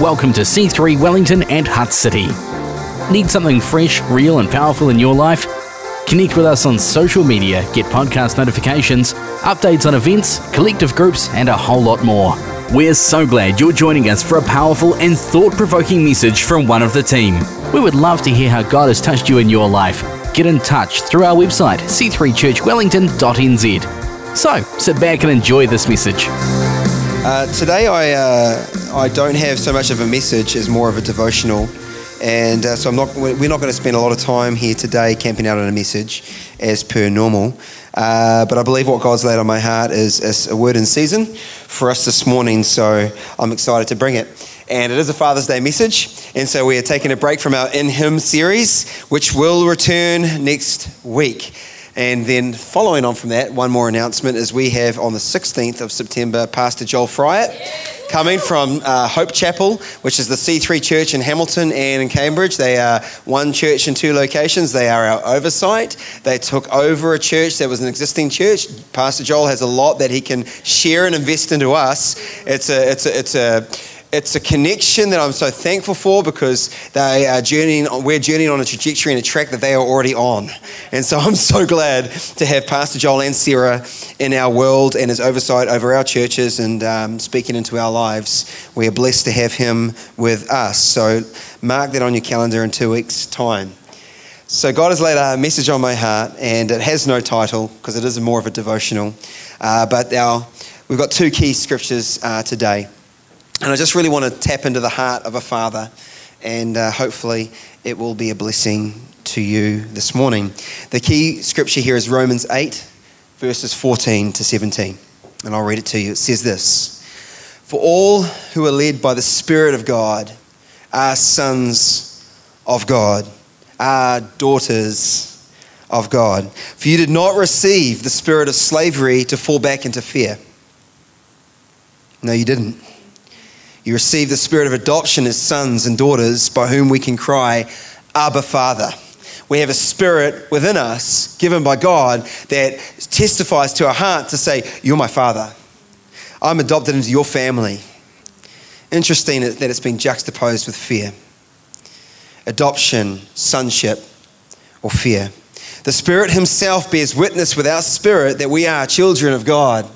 Welcome to C3 Wellington and Hutt City. Need something fresh, real, and powerful in your life? Connect with us on social media, get podcast notifications, updates on events, collective groups, and a whole lot more. We're so glad you're joining us for a powerful and thought provoking message from one of the team. We would love to hear how God has touched you in your life. Get in touch through our website, c3churchwellington.nz. So, sit back and enjoy this message. Uh, today, I, uh, I don't have so much of a message as more of a devotional. And uh, so I'm not, we're not going to spend a lot of time here today camping out on a message as per normal. Uh, but I believe what God's laid on my heart is, is a word in season for us this morning. So I'm excited to bring it. And it is a Father's Day message. And so we are taking a break from our In Him series, which will return next week. And then following on from that, one more announcement is we have on the 16th of September Pastor Joel Fryatt coming from uh, Hope Chapel, which is the C3 church in Hamilton and in Cambridge. They are one church in two locations. They are our oversight. They took over a church that was an existing church. Pastor Joel has a lot that he can share and invest into us. It's a, it's a, it's a, it's a connection that I'm so thankful for because they are journeying, we're journeying on a trajectory and a track that they are already on. And so I'm so glad to have Pastor Joel and Sarah in our world and his oversight over our churches and um, speaking into our lives. We are blessed to have him with us. So mark that on your calendar in two weeks' time. So God has laid a message on my heart, and it has no title because it is more of a devotional. Uh, but our, we've got two key scriptures uh, today. And I just really want to tap into the heart of a father, and uh, hopefully it will be a blessing to you this morning. The key scripture here is Romans 8, verses 14 to 17. And I'll read it to you. It says this For all who are led by the Spirit of God are sons of God, are daughters of God. For you did not receive the spirit of slavery to fall back into fear. No, you didn't. You receive the spirit of adoption as sons and daughters by whom we can cry, Abba, Father. We have a spirit within us given by God that testifies to our heart to say, You're my father. I'm adopted into your family. Interesting that it's been juxtaposed with fear adoption, sonship, or fear. The Spirit Himself bears witness with our spirit that we are children of God.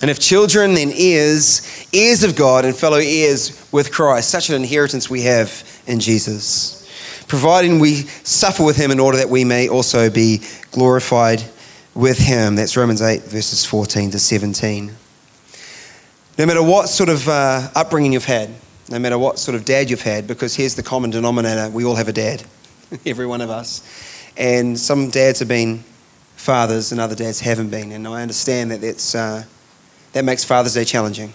And if children, then heirs, heirs of God and fellow heirs with Christ. Such an inheritance we have in Jesus. Providing we suffer with him in order that we may also be glorified with him. That's Romans 8, verses 14 to 17. No matter what sort of uh, upbringing you've had, no matter what sort of dad you've had, because here's the common denominator we all have a dad, every one of us. And some dads have been fathers and other dads haven't been. And I understand that that's. Uh, that makes Father's Day challenging.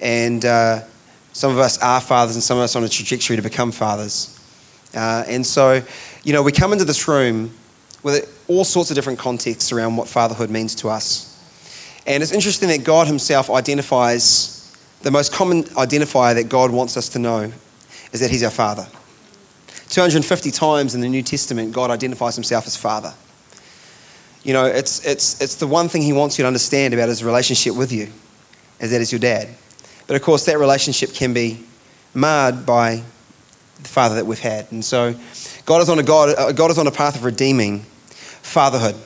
And uh, some of us are fathers, and some of us on a trajectory to become fathers. Uh, and so, you know, we come into this room with all sorts of different contexts around what fatherhood means to us. And it's interesting that God Himself identifies the most common identifier that God wants us to know is that He's our Father. 250 times in the New Testament, God identifies Himself as Father. You know, it's, it's, it's the one thing he wants you to understand about his relationship with you, is that he's your dad. But of course, that relationship can be marred by the father that we've had. And so, God is on a, God, uh, God is on a path of redeeming fatherhood.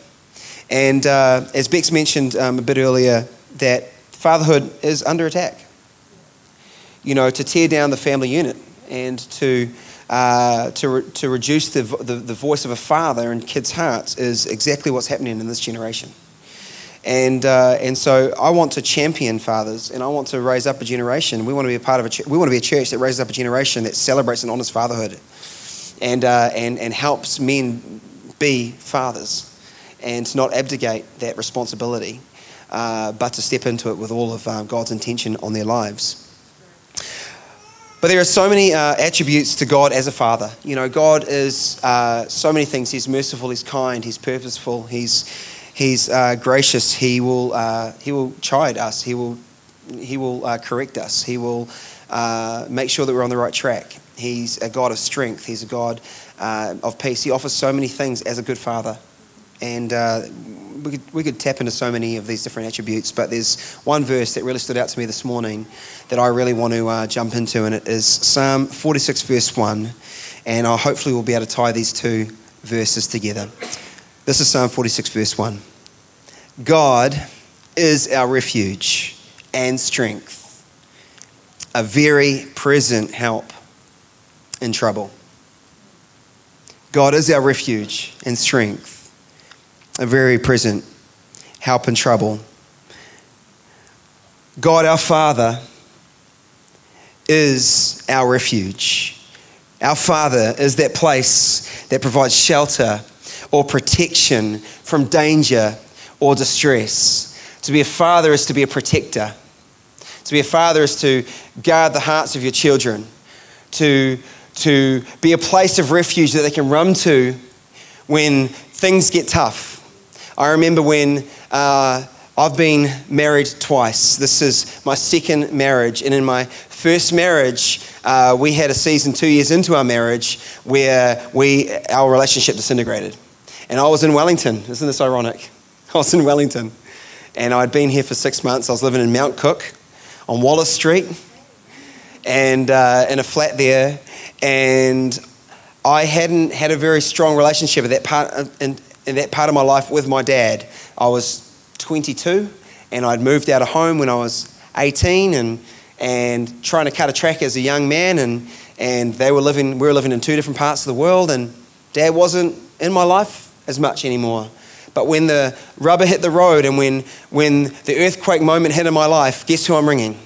And uh, as Bex mentioned um, a bit earlier, that fatherhood is under attack. You know, to tear down the family unit and to uh, to, re- to reduce the, the, the voice of a father in kids' hearts is exactly what's happening in this generation. And, uh, and so I want to champion fathers and I want to raise up a generation. We want to be a part of a, ch- we want to be a church that raises up a generation that celebrates an honest fatherhood and, uh, and, and helps men be fathers and not abdicate that responsibility, uh, but to step into it with all of um, God's intention on their lives. But there are so many uh, attributes to God as a father. You know, God is uh, so many things. He's merciful, He's kind, He's purposeful, He's, he's uh, gracious. He will, uh, he will chide us, He will, he will uh, correct us, He will uh, make sure that we're on the right track. He's a God of strength, He's a God of peace. He offers so many things as a good father. And uh, we, could, we could tap into so many of these different attributes, but there's one verse that really stood out to me this morning that I really want to uh, jump into, and it is Psalm 46, verse 1. And I hopefully we'll be able to tie these two verses together. This is Psalm 46, verse 1. God is our refuge and strength, a very present help in trouble. God is our refuge and strength, a very present help in trouble. God our Father is our refuge. Our Father is that place that provides shelter or protection from danger or distress. To be a father is to be a protector. To be a father is to guard the hearts of your children, to, to be a place of refuge that they can run to when things get tough. I remember when uh, I've been married twice. This is my second marriage, and in my first marriage, uh, we had a season two years into our marriage where we our relationship disintegrated, and I was in Wellington. Isn't this ironic? I was in Wellington, and I'd been here for six months. I was living in Mount Cook on Wallace Street, and uh, in a flat there, and I hadn't had a very strong relationship at that part in, in that part of my life with my dad. I was 22, and I'd moved out of home when I was 18, and and trying to cut a track as a young man, and and they were living, we were living in two different parts of the world, and dad wasn't in my life as much anymore. But when the rubber hit the road and when, when the earthquake moment hit in my life, guess who I'm ringing?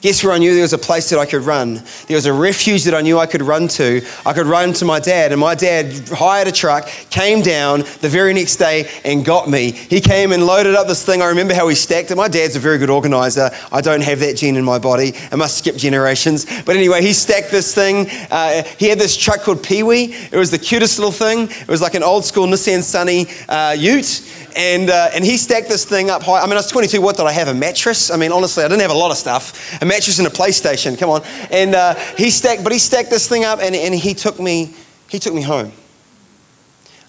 Guess where I knew there was a place that I could run? There was a refuge that I knew I could run to. I could run to my dad, and my dad hired a truck, came down the very next day, and got me. He came and loaded up this thing. I remember how he stacked it. My dad's a very good organizer. I don't have that gene in my body. I must skip generations. But anyway, he stacked this thing. Uh, he had this truck called Pee Wee. It was the cutest little thing. It was like an old school Nissan Sunny uh, ute and, uh, and he stacked this thing up high. I mean, I was 22. What did I have? A mattress? I mean, honestly, I didn't have a lot of stuff. A mattress and a PlayStation. Come on. And uh, he stacked, but he stacked this thing up, and, and he took me. He took me home.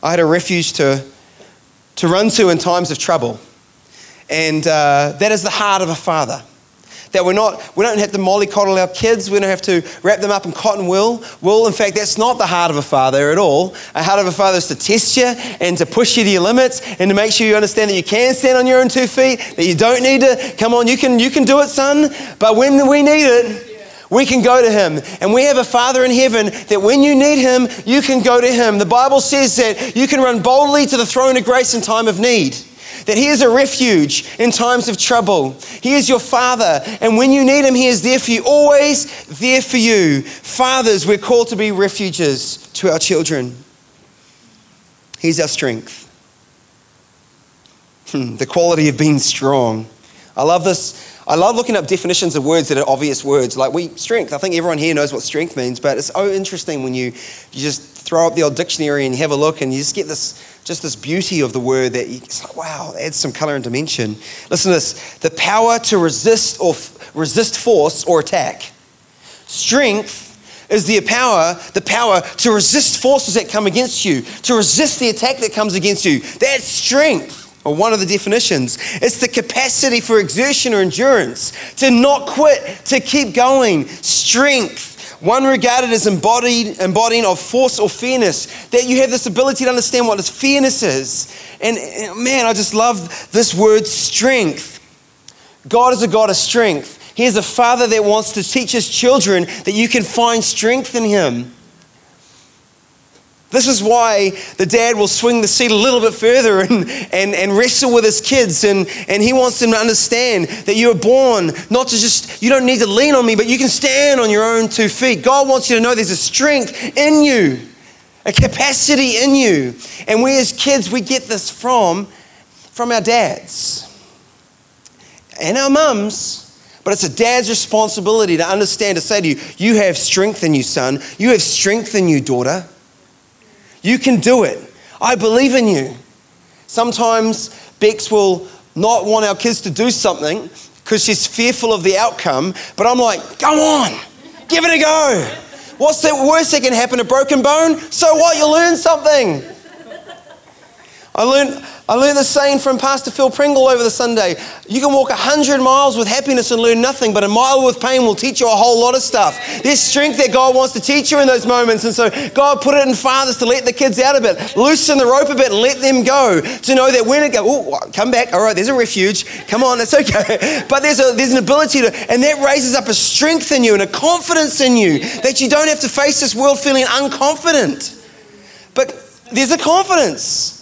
I had a refuge to to run to in times of trouble, and uh, that is the heart of a father. That we're not, we don't have to mollycoddle our kids. We don't have to wrap them up in cotton wool. Wool, in fact, that's not the heart of a father at all. A heart of a father is to test you and to push you to your limits and to make sure you understand that you can stand on your own two feet, that you don't need to, come on, you can, you can do it, son. But when we need it, we can go to him. And we have a Father in heaven that when you need him, you can go to him. The Bible says that you can run boldly to the throne of grace in time of need that He is a refuge in times of trouble. He is your Father, and when you need Him, He is there for you, always there for you. Fathers, we're called to be refuges to our children. He's our strength. Hmm, the quality of being strong. I love this. I love looking up definitions of words that are obvious words. Like we strength. I think everyone here knows what strength means, but it's so interesting when you, you just throw up the old dictionary and have a look, and you just get this just this beauty of the word that you, it's like, wow, adds some color and dimension. Listen to this: the power to resist or resist force or attack. Strength is the power, the power to resist forces that come against you, to resist the attack that comes against you. That's strength or one of the definitions. It's the capacity for exertion or endurance, to not quit, to keep going. Strength. One regarded as embodied, embodying of force or fairness, that you have this ability to understand what this fairness is. And, and man, I just love this word strength. God is a God of strength. He is a father that wants to teach his children that you can find strength in him. This is why the dad will swing the seat a little bit further and, and, and wrestle with his kids. And, and he wants them to understand that you are born not to just, you don't need to lean on me, but you can stand on your own two feet. God wants you to know there's a strength in you, a capacity in you. And we as kids, we get this from, from our dads and our mums. But it's a dad's responsibility to understand, to say to you, you have strength in you, son. You have strength in you, daughter. You can do it. I believe in you. Sometimes Bex will not want our kids to do something because she's fearful of the outcome, but I'm like, go on, give it a go. What's the worst that can happen? A broken bone? So what? You learn something. I learned, I learned the saying from Pastor Phil Pringle over the Sunday. You can walk 100 miles with happiness and learn nothing, but a mile with pain will teach you a whole lot of stuff. There's strength that God wants to teach you in those moments. And so God put it in fathers to let the kids out a bit, loosen the rope a bit and let them go. To know that when it goes, oh, come back. All right, there's a refuge. Come on, that's okay. But there's, a, there's an ability to, and that raises up a strength in you and a confidence in you that you don't have to face this world feeling unconfident. But there's a confidence.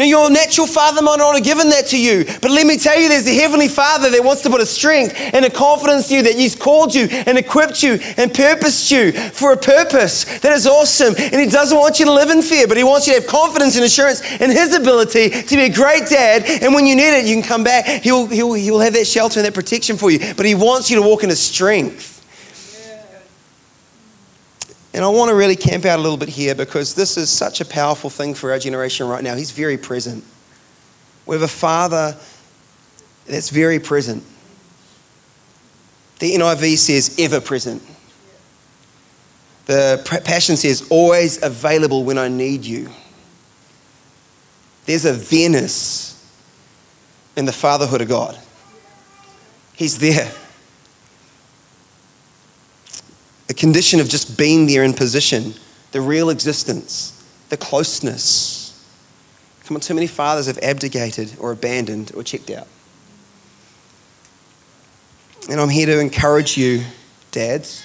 Now, your natural father might not have given that to you, but let me tell you, there's a heavenly father that wants to put a strength and a confidence in you that he's called you and equipped you and purposed you for a purpose that is awesome. And he doesn't want you to live in fear, but he wants you to have confidence and assurance in his ability to be a great dad. And when you need it, you can come back. He'll, he'll, he'll have that shelter and that protection for you, but he wants you to walk in his strength. And I want to really camp out a little bit here because this is such a powerful thing for our generation right now. He's very present. We have a father that's very present. The NIV says ever present. The Passion says always available when I need you. There's a thereness in the fatherhood of God. He's there. the condition of just being there in position, the real existence, the closeness. Come on, too many fathers have abdicated or abandoned or checked out. And I'm here to encourage you, dads,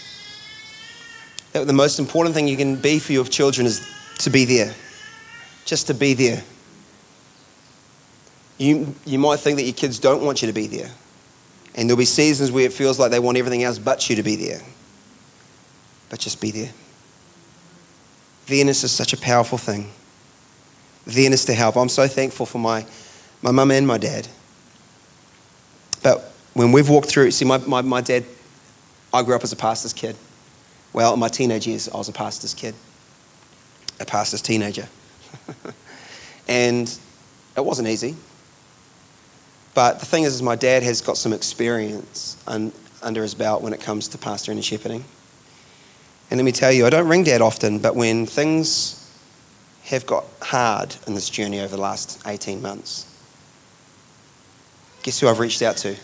that the most important thing you can be for your children is to be there. Just to be there. You, you might think that your kids don't want you to be there. And there'll be seasons where it feels like they want everything else but you to be there but just be there. Thereness is such a powerful thing. Thereness to help. I'm so thankful for my, my mum and my dad. But when we've walked through, see, my, my, my dad, I grew up as a pastor's kid. Well, in my teenage years, I was a pastor's kid, a pastor's teenager. and it wasn't easy. But the thing is, is my dad has got some experience un, under his belt when it comes to pastoring and shepherding. And let me tell you, I don't ring dad often, but when things have got hard in this journey over the last 18 months, guess who I've reached out to?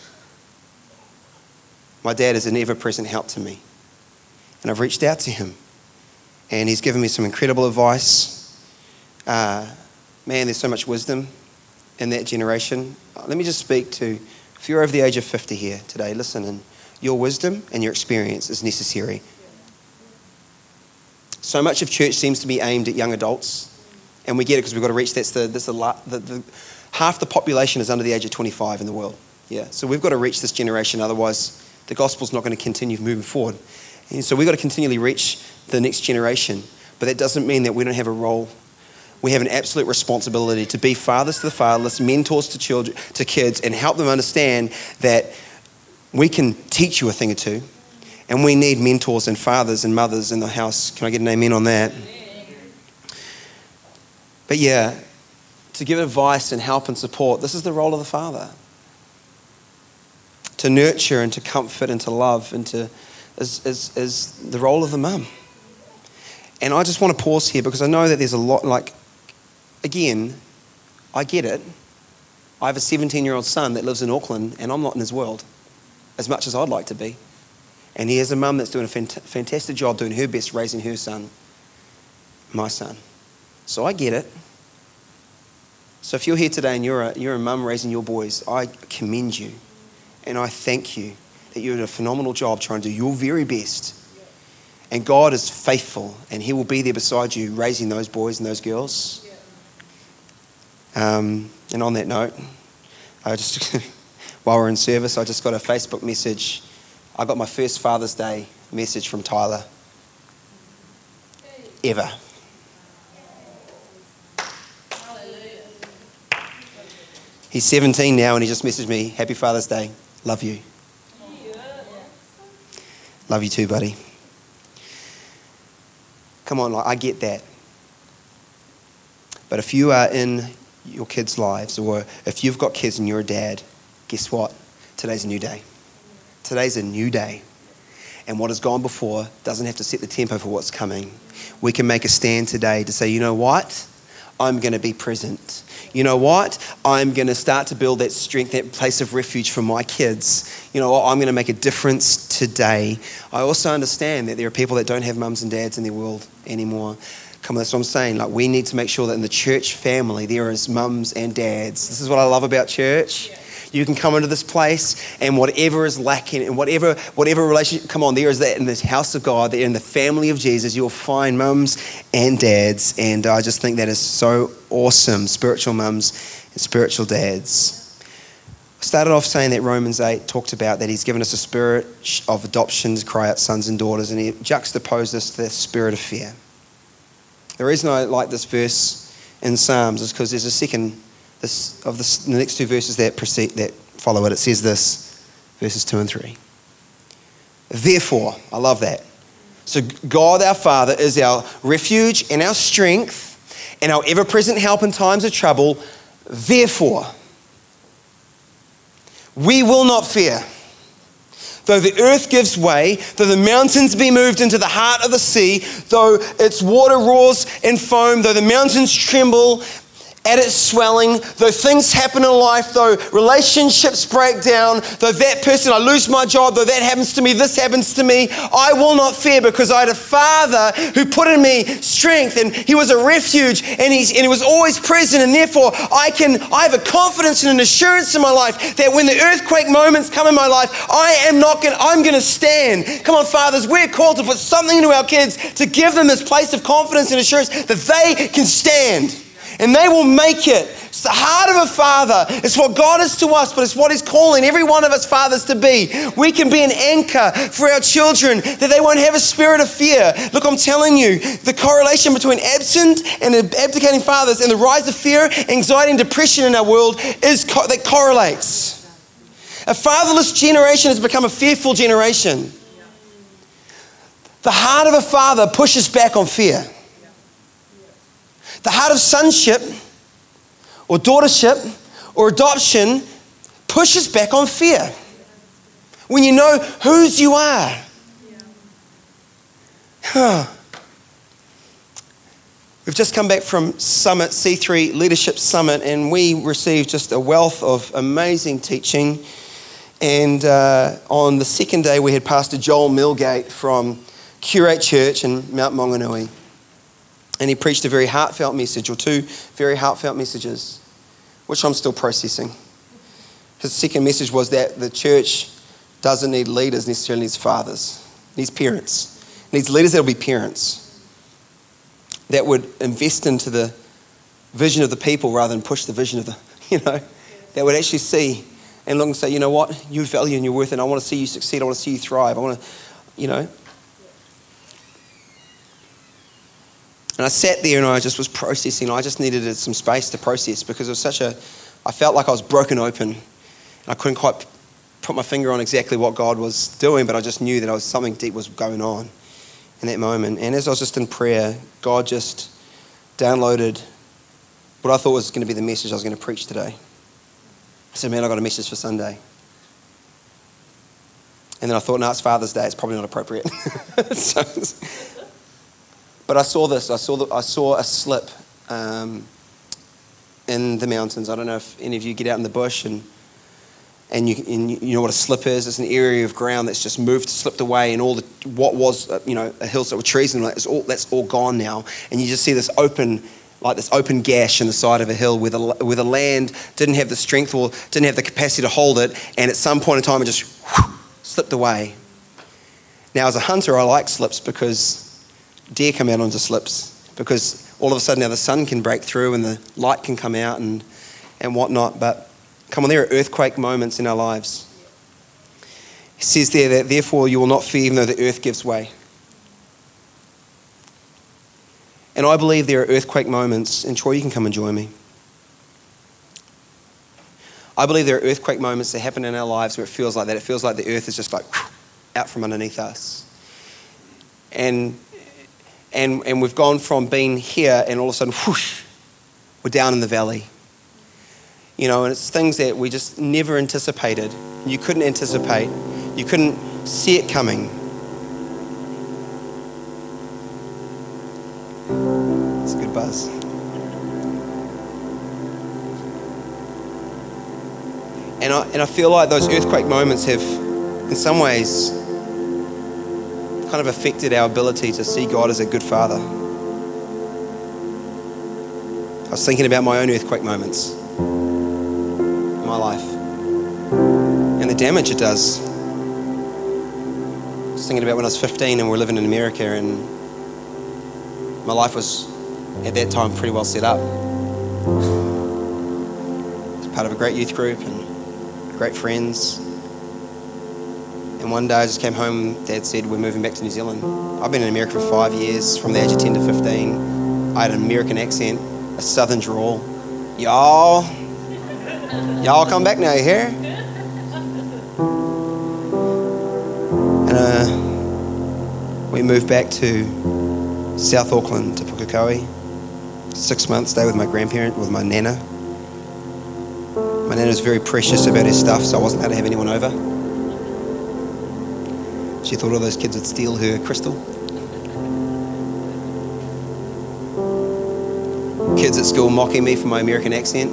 My dad is an ever present help to me. And I've reached out to him. And he's given me some incredible advice. Uh, man, there's so much wisdom in that generation. Let me just speak to, if you're over the age of 50 here today, listen, and your wisdom and your experience is necessary so much of church seems to be aimed at young adults, and we get it because we've got to reach that's the, that's the, the, the, half the population is under the age of 25 in the world. Yeah, so we've got to reach this generation, otherwise the gospel's not going to continue moving forward. And so we've got to continually reach the next generation, but that doesn't mean that we don't have a role. We have an absolute responsibility to be fathers to the fatherless, mentors to children, to kids, and help them understand that we can teach you a thing or two, and we need mentors and fathers and mothers in the house. Can I get an amen on that? But yeah, to give advice and help and support, this is the role of the father. To nurture and to comfort and to love and to is, is, is the role of the mum. And I just want to pause here because I know that there's a lot, like, again, I get it. I have a 17 year old son that lives in Auckland and I'm not in his world as much as I'd like to be. And he has a mum that's doing a fant- fantastic job doing her best raising her son, my son. So I get it. So if you're here today and you're a, you're a mum raising your boys, I commend you and I thank you that you did a phenomenal job trying to do your very best. And God is faithful and He will be there beside you raising those boys and those girls. Um, and on that note, I just, while we're in service, I just got a Facebook message I got my first Father's Day message from Tyler ever. He's 17 now and he just messaged me, Happy Father's Day. Love you. Love you too, buddy. Come on, I get that. But if you are in your kids' lives, or if you've got kids and you're a dad, guess what? Today's a new day. Today's a new day. And what has gone before doesn't have to set the tempo for what's coming. We can make a stand today to say, you know what? I'm going to be present. You know what? I'm going to start to build that strength, that place of refuge for my kids. You know what? I'm going to make a difference today. I also understand that there are people that don't have mums and dads in their world anymore. Come on, that's what I'm saying. Like, we need to make sure that in the church family, there is mums and dads. This is what I love about church. You can come into this place and whatever is lacking and whatever, whatever relationship, come on, there is that in the house of God, that in the family of Jesus, you'll find mums and dads. And I just think that is so awesome spiritual mums and spiritual dads. I started off saying that Romans 8 talked about that he's given us a spirit of adoption to cry out sons and daughters, and he juxtaposed this to the spirit of fear. The reason I like this verse in Psalms is because there's a second this, of the next two verses that precede that follow it. It says this, verses two and three. Therefore, I love that. So God our Father is our refuge and our strength and our ever-present help in times of trouble. Therefore, we will not fear. Though the earth gives way, though the mountains be moved into the heart of the sea, though its water roars and foam, though the mountains tremble at its swelling, though things happen in life, though relationships break down, though that person, I lose my job, though that happens to me, this happens to me, I will not fear because I had a father who put in me strength and he was a refuge and, he's, and he was always present. And therefore, I can, I have a confidence and an assurance in my life that when the earthquake moments come in my life, I am not going I'm going to stand. Come on, fathers, we're called to put something into our kids to give them this place of confidence and assurance that they can stand and they will make it. It's the heart of a father. It's what God is to us, but it's what He's calling every one of us fathers to be. We can be an anchor for our children that they won't have a spirit of fear. Look, I'm telling you, the correlation between absent and abdicating fathers and the rise of fear, anxiety, and depression in our world is co- that correlates. A fatherless generation has become a fearful generation. The heart of a father pushes back on fear. The heart of sonship or daughtership or adoption pushes back on fear. When you know whose you are. Huh. We've just come back from Summit, C3 Leadership Summit, and we received just a wealth of amazing teaching. And uh, on the second day, we had Pastor Joel Milgate from Curate Church in Mount Maunganui and he preached a very heartfelt message, or two very heartfelt messages, which I'm still processing. His second message was that the church doesn't need leaders necessarily, needs fathers, needs parents, needs leaders that will be parents, that would invest into the vision of the people rather than push the vision of the, you know, that would actually see and look and say, you know what, you value and you're worth and I want to see you succeed, I want to see you thrive, I want to, you know, And I sat there and I just was processing. I just needed some space to process because it was such a, I felt like I was broken open. And I couldn't quite put my finger on exactly what God was doing, but I just knew that I was, something deep was going on in that moment. And as I was just in prayer, God just downloaded what I thought was going to be the message I was going to preach today. I said, Man, I got a message for Sunday. And then I thought, no, it's Father's Day. It's probably not appropriate. so, but I saw this. I saw, the, I saw a slip um, in the mountains. I don't know if any of you get out in the bush and, and, you, and you know what a slip is. It's an area of ground that's just moved, slipped away, and all the what was uh, you know a hills that were trees and all that's all gone now. And you just see this open like this open gash in the side of a hill where the, where the land didn't have the strength or didn't have the capacity to hold it, and at some point in time it just whoosh, slipped away. Now, as a hunter, I like slips because deer come out onto slips because all of a sudden now the sun can break through and the light can come out and, and whatnot. But come on, there are earthquake moments in our lives. It says there that therefore you will not fear even though the earth gives way. And I believe there are earthquake moments, and Troy, you can come and join me. I believe there are earthquake moments that happen in our lives where it feels like that. It feels like the earth is just like out from underneath us. And and, and we've gone from being here and all of a sudden, whoosh, we're down in the valley. You know, and it's things that we just never anticipated. You couldn't anticipate, you couldn't see it coming. It's a good buzz. And I, and I feel like those earthquake moments have, in some ways, kind of affected our ability to see God as a good father. I was thinking about my own earthquake moments in my life and the damage it does. I was thinking about when I was 15 and we are living in America, and my life was at that time pretty well set up. I was part of a great youth group and great friends. And one day I just came home, Dad said, We're moving back to New Zealand. I've been in America for five years, from the age of 10 to 15. I had an American accent, a southern drawl. Y'all, y'all come back now, you hear? And uh, we moved back to South Auckland to Pukekohe. Six months, stay with my grandparent, with my nana. My nana was very precious about her stuff, so I wasn't allowed to have anyone over. She thought all those kids would steal her crystal. Kids at school mocking me for my American accent.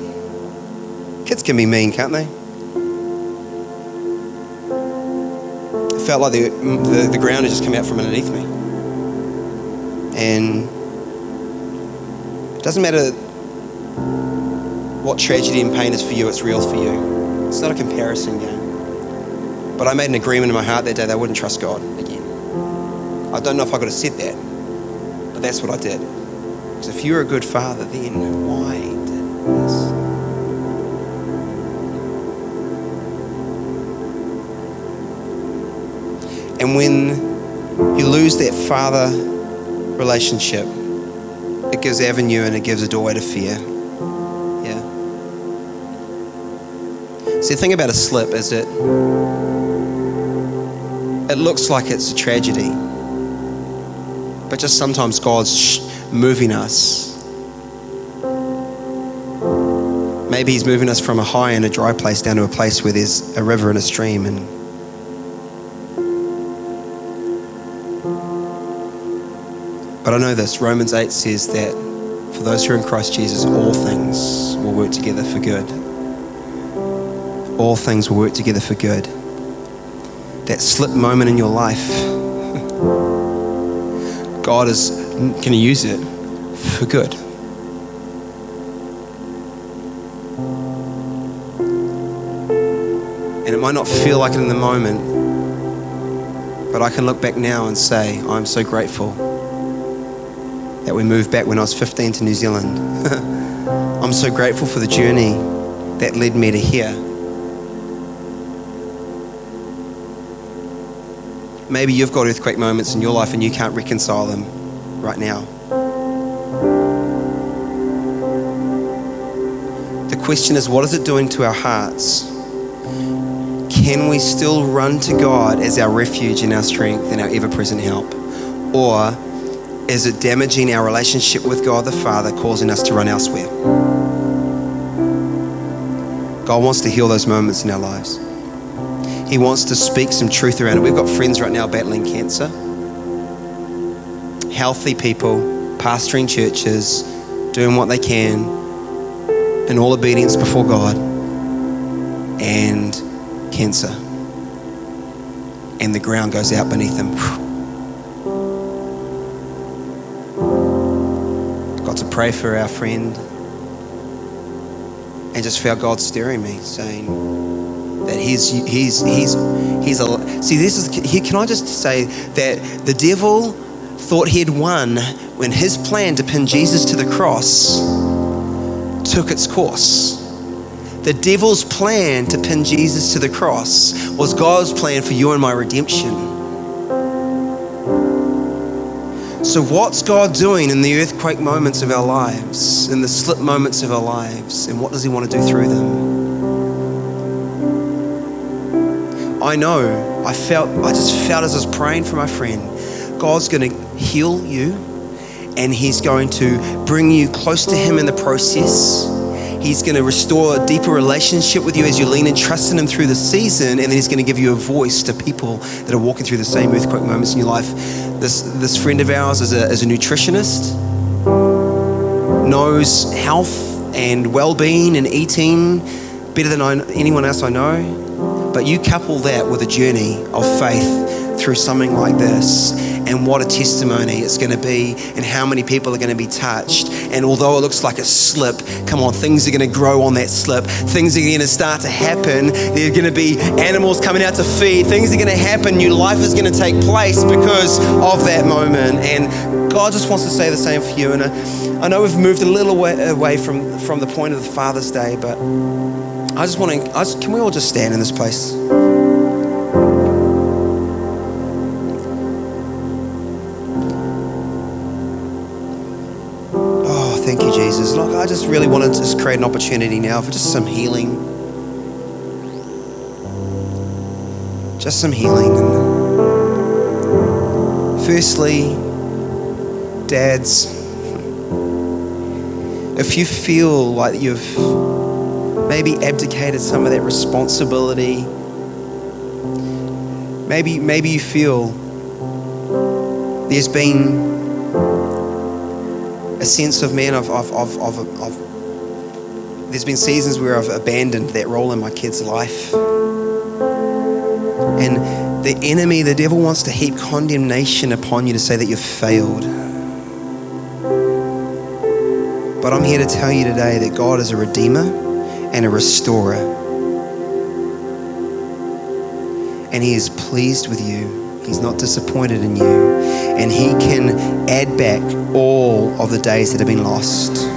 Kids can be mean, can't they? It felt like the, the, the ground had just come out from underneath me. And it doesn't matter what tragedy and pain is for you, it's real for you. It's not a comparison game. But I made an agreement in my heart that day that I wouldn't trust God again. I don't know if I could have said that, but that's what I did. Because if you're a good father, then why did this? And when you lose that father relationship, it gives avenue and it gives a doorway to fear. Yeah. See, the thing about a slip is that it looks like it's a tragedy. But just sometimes God's moving us. Maybe He's moving us from a high and a dry place down to a place where there's a river and a stream. And but I know this Romans 8 says that for those who are in Christ Jesus, all things will work together for good. All things will work together for good that slip moment in your life, God is going to use it for good. And it might not feel like it in the moment, but I can look back now and say, I'm so grateful that we moved back when I was 15 to New Zealand. I'm so grateful for the journey that led me to here. Maybe you've got earthquake moments in your life and you can't reconcile them right now. The question is, what is it doing to our hearts? Can we still run to God as our refuge and our strength and our ever present help? Or is it damaging our relationship with God the Father, causing us to run elsewhere? God wants to heal those moments in our lives. He wants to speak some truth around it. We've got friends right now battling cancer, healthy people, pastoring churches, doing what they can in all obedience before God, and cancer. And the ground goes out beneath them. Got to pray for our friend and just felt God stirring me, saying, that he's he's he's he's a see this is here can i just say that the devil thought he'd won when his plan to pin jesus to the cross took its course the devil's plan to pin jesus to the cross was god's plan for you and my redemption so, what's God doing in the earthquake moments of our lives, in the slip moments of our lives, and what does He want to do through them? I know, I felt, I just felt as I was praying for my friend, God's going to heal you and He's going to bring you close to Him in the process. He's going to restore a deeper relationship with you as you lean and trust in Him through the season, and then He's going to give you a voice to people that are walking through the same earthquake moments in your life. This, this friend of ours is a, is a nutritionist, knows health and well being and eating better than I, anyone else I know. But you couple that with a journey of faith through something like this, and what a testimony it's going to be, and how many people are going to be touched. And although it looks like a slip, come on, things are going to grow on that slip. Things are going to start to happen. There's going to be animals coming out to feed. Things are going to happen. New life is going to take place because of that moment. And God just wants to say the same for you. And I, I know we've moved a little way away from, from the point of the Father's Day, but I just want to, can we all just stand in this place? Oh, thank you, Jesus. Look, I just really want to just create an opportunity now for just some healing. Just some healing. Firstly, dads, if you feel like you've maybe abdicated some of that responsibility, maybe maybe you feel there's been a sense of man of, of, of, of there's been seasons where I've abandoned that role in my kid's life. And the enemy, the devil, wants to heap condemnation upon you to say that you've failed. But I'm here to tell you today that God is a redeemer and a restorer. And He is pleased with you. He's not disappointed in you. And He can add back all of the days that have been lost.